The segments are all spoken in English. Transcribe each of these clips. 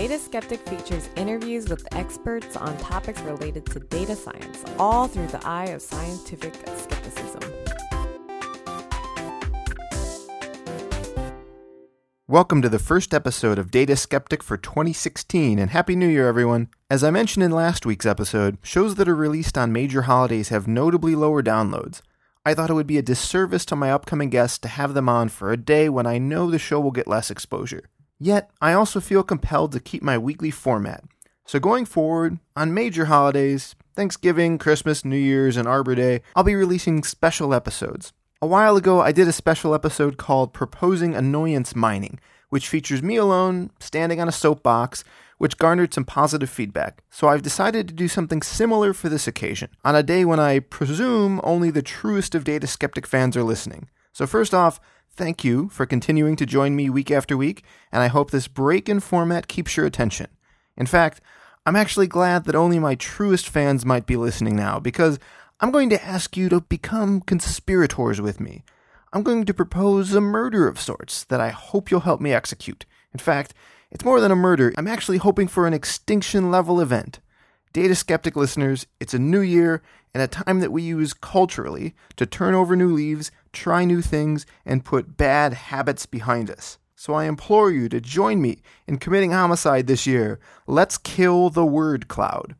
Data Skeptic features interviews with experts on topics related to data science, all through the eye of scientific skepticism. Welcome to the first episode of Data Skeptic for 2016, and Happy New Year, everyone! As I mentioned in last week's episode, shows that are released on major holidays have notably lower downloads. I thought it would be a disservice to my upcoming guests to have them on for a day when I know the show will get less exposure. Yet, I also feel compelled to keep my weekly format. So going forward, on major holidays, Thanksgiving, Christmas, New Year's, and Arbor Day, I'll be releasing special episodes. A while ago, I did a special episode called Proposing Annoyance Mining, which features me alone, standing on a soapbox, which garnered some positive feedback. So I've decided to do something similar for this occasion, on a day when I presume only the truest of data skeptic fans are listening. So, first off, thank you for continuing to join me week after week, and I hope this break in format keeps your attention. In fact, I'm actually glad that only my truest fans might be listening now, because I'm going to ask you to become conspirators with me. I'm going to propose a murder of sorts that I hope you'll help me execute. In fact, it's more than a murder. I'm actually hoping for an extinction level event. Data skeptic listeners, it's a new year and a time that we use culturally to turn over new leaves, try new things, and put bad habits behind us. So I implore you to join me in committing homicide this year. Let's kill the word cloud.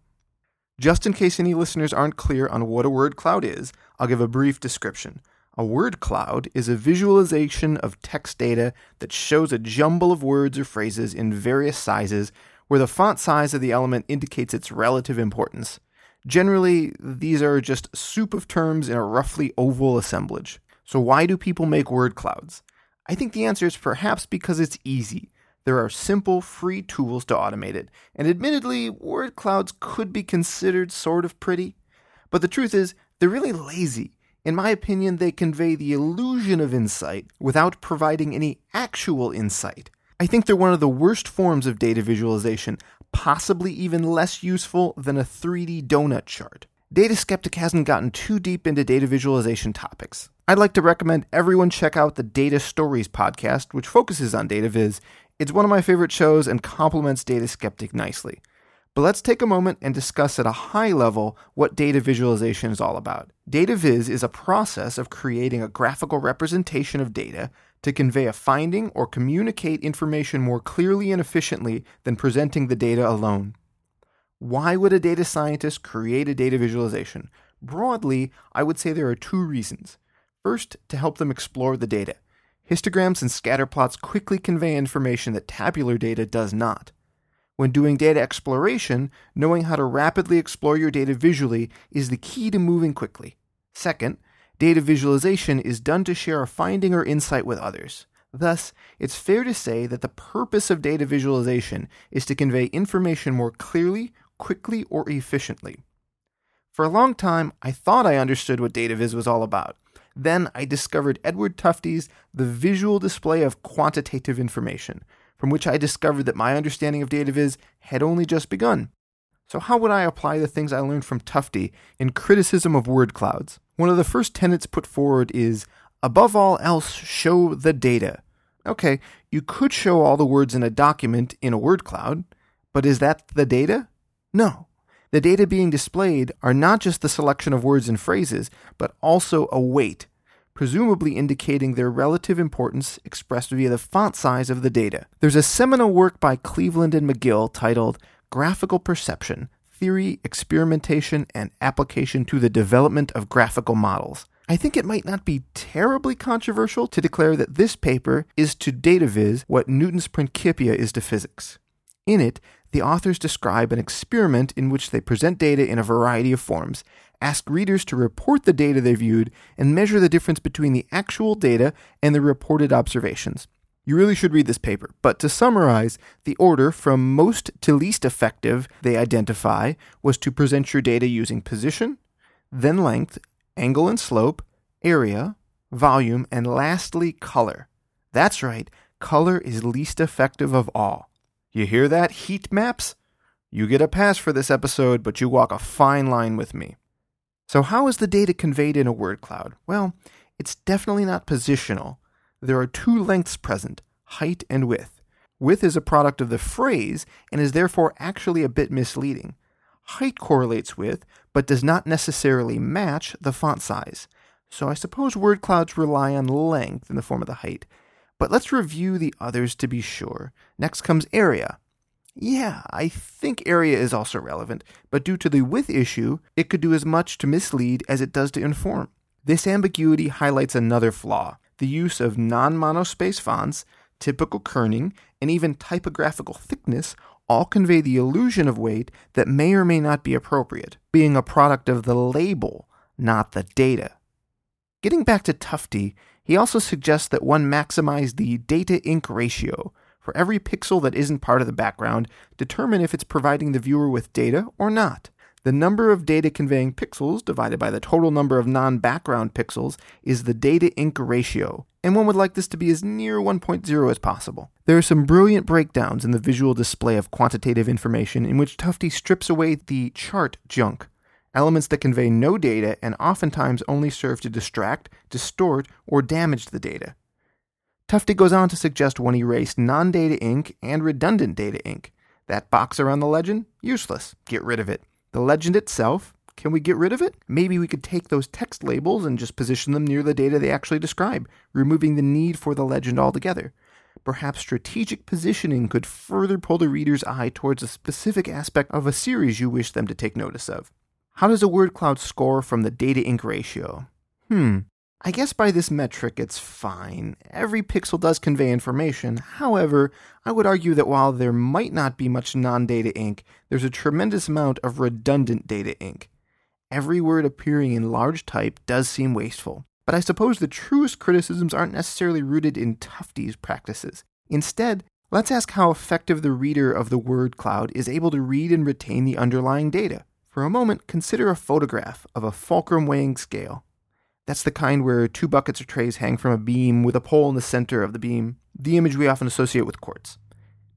Just in case any listeners aren't clear on what a word cloud is, I'll give a brief description. A word cloud is a visualization of text data that shows a jumble of words or phrases in various sizes where the font size of the element indicates its relative importance. Generally, these are just soup of terms in a roughly oval assemblage. So, why do people make word clouds? I think the answer is perhaps because it's easy. There are simple, free tools to automate it, and admittedly, word clouds could be considered sort of pretty. But the truth is, they're really lazy. In my opinion, they convey the illusion of insight without providing any actual insight. I think they're one of the worst forms of data visualization, possibly even less useful than a 3D donut chart. Data Skeptic hasn't gotten too deep into data visualization topics. I'd like to recommend everyone check out the Data Stories podcast, which focuses on data viz it's one of my favorite shows and complements Data Skeptic nicely. But let's take a moment and discuss at a high level what data visualization is all about. Data viz is a process of creating a graphical representation of data to convey a finding or communicate information more clearly and efficiently than presenting the data alone. Why would a data scientist create a data visualization? Broadly, I would say there are two reasons. First, to help them explore the data. Histograms and scatterplots quickly convey information that tabular data does not. When doing data exploration, knowing how to rapidly explore your data visually is the key to moving quickly. Second, data visualization is done to share a finding or insight with others. Thus, it's fair to say that the purpose of data visualization is to convey information more clearly, quickly, or efficiently. For a long time, I thought I understood what data viz was all about. Then I discovered Edward Tufte's The Visual Display of Quantitative Information, from which I discovered that my understanding of data viz had only just begun. So, how would I apply the things I learned from Tufte in criticism of word clouds? One of the first tenets put forward is above all else, show the data. Okay, you could show all the words in a document in a word cloud, but is that the data? No. The data being displayed are not just the selection of words and phrases, but also a weight, presumably indicating their relative importance expressed via the font size of the data. There's a seminal work by Cleveland and McGill titled Graphical Perception Theory, Experimentation, and Application to the Development of Graphical Models. I think it might not be terribly controversial to declare that this paper is to data viz what Newton's Principia is to physics. In it, the authors describe an experiment in which they present data in a variety of forms, ask readers to report the data they viewed, and measure the difference between the actual data and the reported observations. You really should read this paper, but to summarize, the order from most to least effective they identify was to present your data using position, then length, angle and slope, area, volume, and lastly, color. That's right, color is least effective of all. You hear that, heat maps? You get a pass for this episode, but you walk a fine line with me. So, how is the data conveyed in a word cloud? Well, it's definitely not positional. There are two lengths present height and width. Width is a product of the phrase and is therefore actually a bit misleading. Height correlates with, but does not necessarily match, the font size. So I suppose word clouds rely on length in the form of the height. But let's review the others to be sure. Next comes area. Yeah, I think area is also relevant, but due to the width issue, it could do as much to mislead as it does to inform. This ambiguity highlights another flaw the use of non monospace fonts, typical kerning, and even typographical thickness all convey the illusion of weight that may or may not be appropriate, being a product of the label, not the data. Getting back to Tufte, he also suggests that one maximize the data ink ratio. For every pixel that isn't part of the background, determine if it's providing the viewer with data or not. The number of data conveying pixels divided by the total number of non background pixels is the data ink ratio, and one would like this to be as near 1.0 as possible. There are some brilliant breakdowns in the visual display of quantitative information in which Tufte strips away the chart junk, elements that convey no data and oftentimes only serve to distract, distort, or damage the data. Tufte goes on to suggest one erase non data ink and redundant data ink. That box around the legend? Useless. Get rid of it. The legend itself, can we get rid of it? Maybe we could take those text labels and just position them near the data they actually describe, removing the need for the legend altogether. Perhaps strategic positioning could further pull the reader's eye towards a specific aspect of a series you wish them to take notice of. How does a word cloud score from the data ink ratio? Hmm, I guess by this metric it's fine. Every pixel does convey information. However, I would argue that while there might not be much non data ink, there's a tremendous amount of redundant data ink. Every word appearing in large type does seem wasteful, but I suppose the truest criticisms aren't necessarily rooted in Tufte's practices. Instead, let's ask how effective the reader of the word cloud is able to read and retain the underlying data. For a moment, consider a photograph of a fulcrum weighing scale. That's the kind where two buckets or trays hang from a beam with a pole in the center of the beam, the image we often associate with quartz.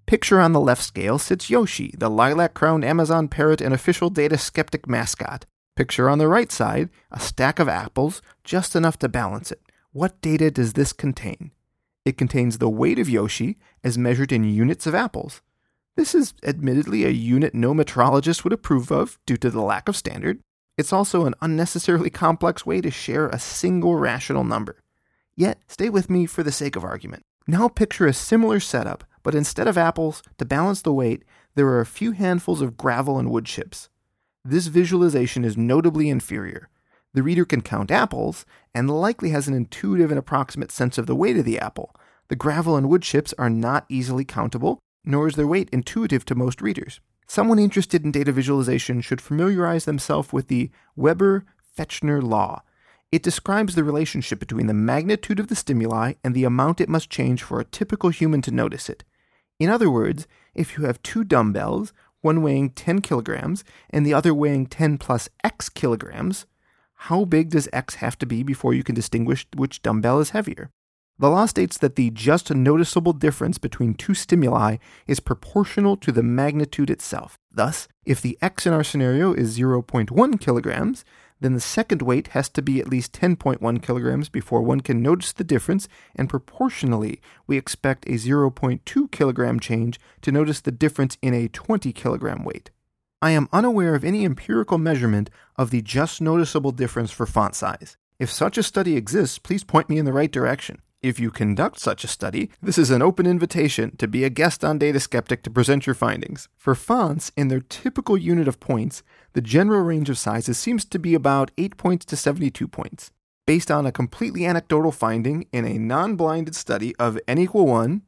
Picture on the left scale sits Yoshi, the lilac crowned Amazon parrot and official data skeptic mascot. Picture on the right side, a stack of apples, just enough to balance it. What data does this contain? It contains the weight of Yoshi as measured in units of apples. This is admittedly a unit no metrologist would approve of due to the lack of standard. It's also an unnecessarily complex way to share a single rational number. Yet, stay with me for the sake of argument. Now picture a similar setup, but instead of apples, to balance the weight, there are a few handfuls of gravel and wood chips. This visualization is notably inferior. The reader can count apples and likely has an intuitive and approximate sense of the weight of the apple. The gravel and wood chips are not easily countable, nor is their weight intuitive to most readers. Someone interested in data visualization should familiarize themselves with the Weber Fechner law. It describes the relationship between the magnitude of the stimuli and the amount it must change for a typical human to notice it. In other words, if you have two dumbbells, one weighing 10 kilograms and the other weighing 10 plus x kilograms, how big does x have to be before you can distinguish which dumbbell is heavier? The law states that the just noticeable difference between two stimuli is proportional to the magnitude itself. Thus, if the x in our scenario is 0.1 kilograms, then the second weight has to be at least 10.1 kilograms before one can notice the difference, and proportionally, we expect a 0.2 kilogram change to notice the difference in a 20 kilogram weight. I am unaware of any empirical measurement of the just noticeable difference for font size. If such a study exists, please point me in the right direction. If you conduct such a study, this is an open invitation to be a guest on Data Skeptic to present your findings. For fonts, in their typical unit of points, the general range of sizes seems to be about 8 points to 72 points. Based on a completely anecdotal finding in a non blinded study of n equal 1,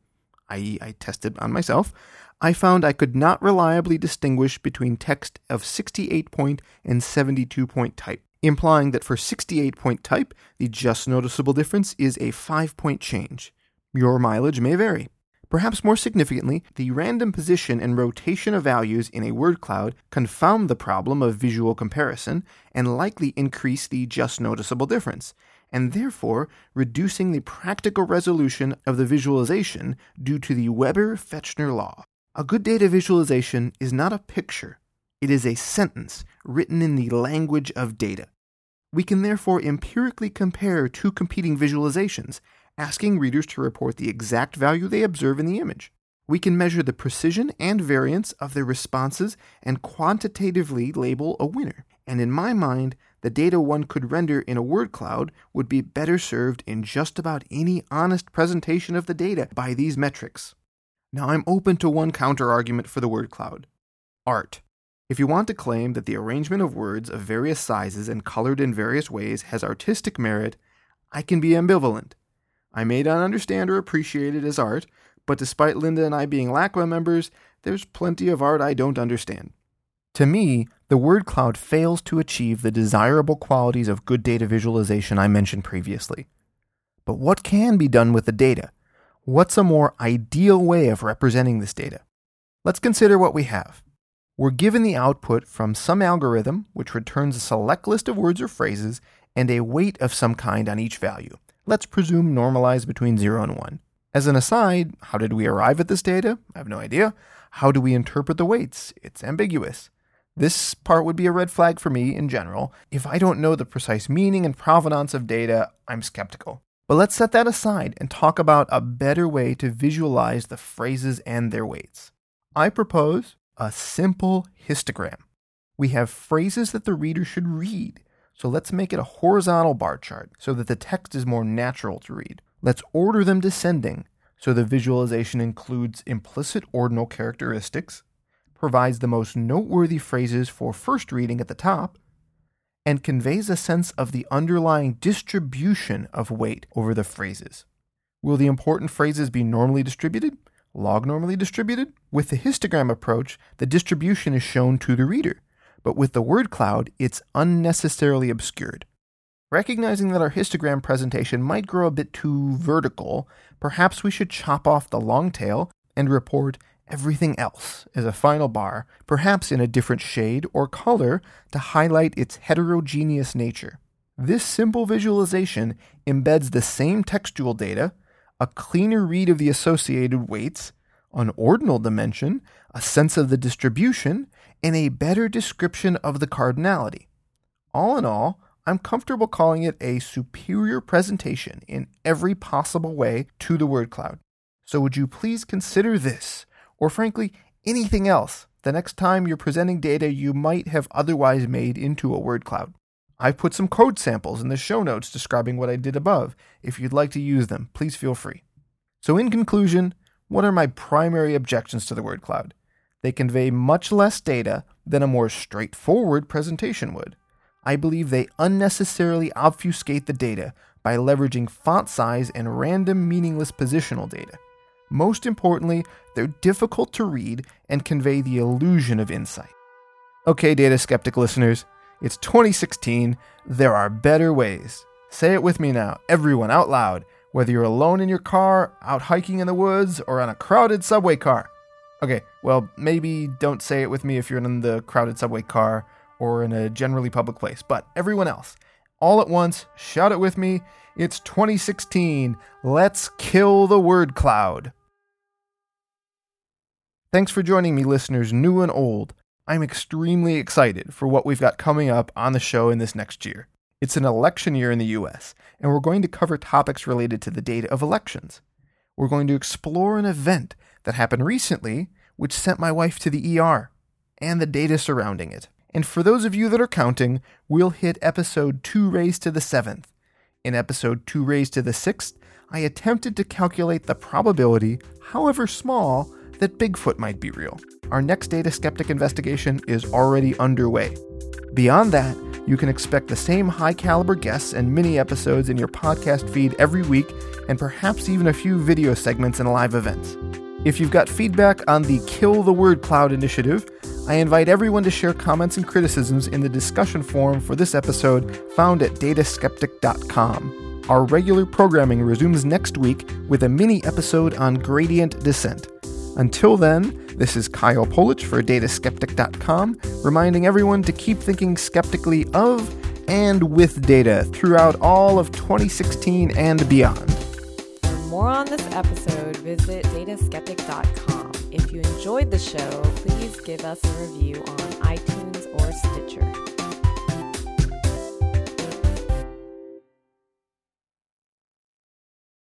i.e., I tested on myself, I found I could not reliably distinguish between text of 68 point and 72 point type implying that for 68 point type, the just noticeable difference is a 5 point change. Your mileage may vary. Perhaps more significantly, the random position and rotation of values in a word cloud confound the problem of visual comparison and likely increase the just noticeable difference, and therefore reducing the practical resolution of the visualization due to the Weber Fechner law. A good data visualization is not a picture, it is a sentence written in the language of data. We can therefore empirically compare two competing visualizations, asking readers to report the exact value they observe in the image. We can measure the precision and variance of their responses and quantitatively label a winner. And in my mind, the data one could render in a word cloud would be better served in just about any honest presentation of the data by these metrics. Now, I'm open to one counterargument for the word cloud art. If you want to claim that the arrangement of words of various sizes and colored in various ways has artistic merit, I can be ambivalent. I may not understand or appreciate it as art, but despite Linda and I being LACMA members, there's plenty of art I don't understand. To me, the word cloud fails to achieve the desirable qualities of good data visualization I mentioned previously. But what can be done with the data? What's a more ideal way of representing this data? Let's consider what we have. We're given the output from some algorithm which returns a select list of words or phrases and a weight of some kind on each value. Let's presume normalized between 0 and 1. As an aside, how did we arrive at this data? I have no idea. How do we interpret the weights? It's ambiguous. This part would be a red flag for me in general. If I don't know the precise meaning and provenance of data, I'm skeptical. But let's set that aside and talk about a better way to visualize the phrases and their weights. I propose a simple histogram. We have phrases that the reader should read, so let's make it a horizontal bar chart so that the text is more natural to read. Let's order them descending so the visualization includes implicit ordinal characteristics, provides the most noteworthy phrases for first reading at the top, and conveys a sense of the underlying distribution of weight over the phrases. Will the important phrases be normally distributed? Log normally distributed? With the histogram approach, the distribution is shown to the reader, but with the word cloud, it's unnecessarily obscured. Recognizing that our histogram presentation might grow a bit too vertical, perhaps we should chop off the long tail and report everything else as a final bar, perhaps in a different shade or color to highlight its heterogeneous nature. This simple visualization embeds the same textual data, a cleaner read of the associated weights, an ordinal dimension, a sense of the distribution, and a better description of the cardinality. All in all, I'm comfortable calling it a superior presentation in every possible way to the word cloud. So would you please consider this, or frankly, anything else, the next time you're presenting data you might have otherwise made into a word cloud? I've put some code samples in the show notes describing what I did above. If you'd like to use them, please feel free. So, in conclusion, what are my primary objections to the word cloud? They convey much less data than a more straightforward presentation would. I believe they unnecessarily obfuscate the data by leveraging font size and random meaningless positional data. Most importantly, they're difficult to read and convey the illusion of insight. Okay, data skeptic listeners, it's 2016. There are better ways. Say it with me now, everyone out loud, whether you're alone in your car, out hiking in the woods, or on a crowded subway car. Okay, well, maybe don't say it with me if you're in the crowded subway car or in a generally public place, but everyone else, all at once, shout it with me. It's 2016. Let's kill the word cloud. Thanks for joining me, listeners, new and old. I'm extremely excited for what we've got coming up on the show in this next year. It's an election year in the US, and we're going to cover topics related to the data of elections. We're going to explore an event that happened recently which sent my wife to the ER and the data surrounding it. And for those of you that are counting, we'll hit episode 2 raised to the 7th. In episode 2 raised to the 6th, I attempted to calculate the probability, however small, that Bigfoot might be real. Our next data skeptic investigation is already underway. Beyond that, you can expect the same high caliber guests and mini episodes in your podcast feed every week, and perhaps even a few video segments and live events. If you've got feedback on the Kill the Word Cloud initiative, I invite everyone to share comments and criticisms in the discussion forum for this episode found at dataskeptic.com. Our regular programming resumes next week with a mini episode on gradient descent. Until then, this is Kyle Polich for dataskeptic.com, reminding everyone to keep thinking skeptically of and with data throughout all of 2016 and beyond. For more on this episode, visit dataskeptic.com. If you enjoyed the show, please give us a review on iTunes or Stitcher.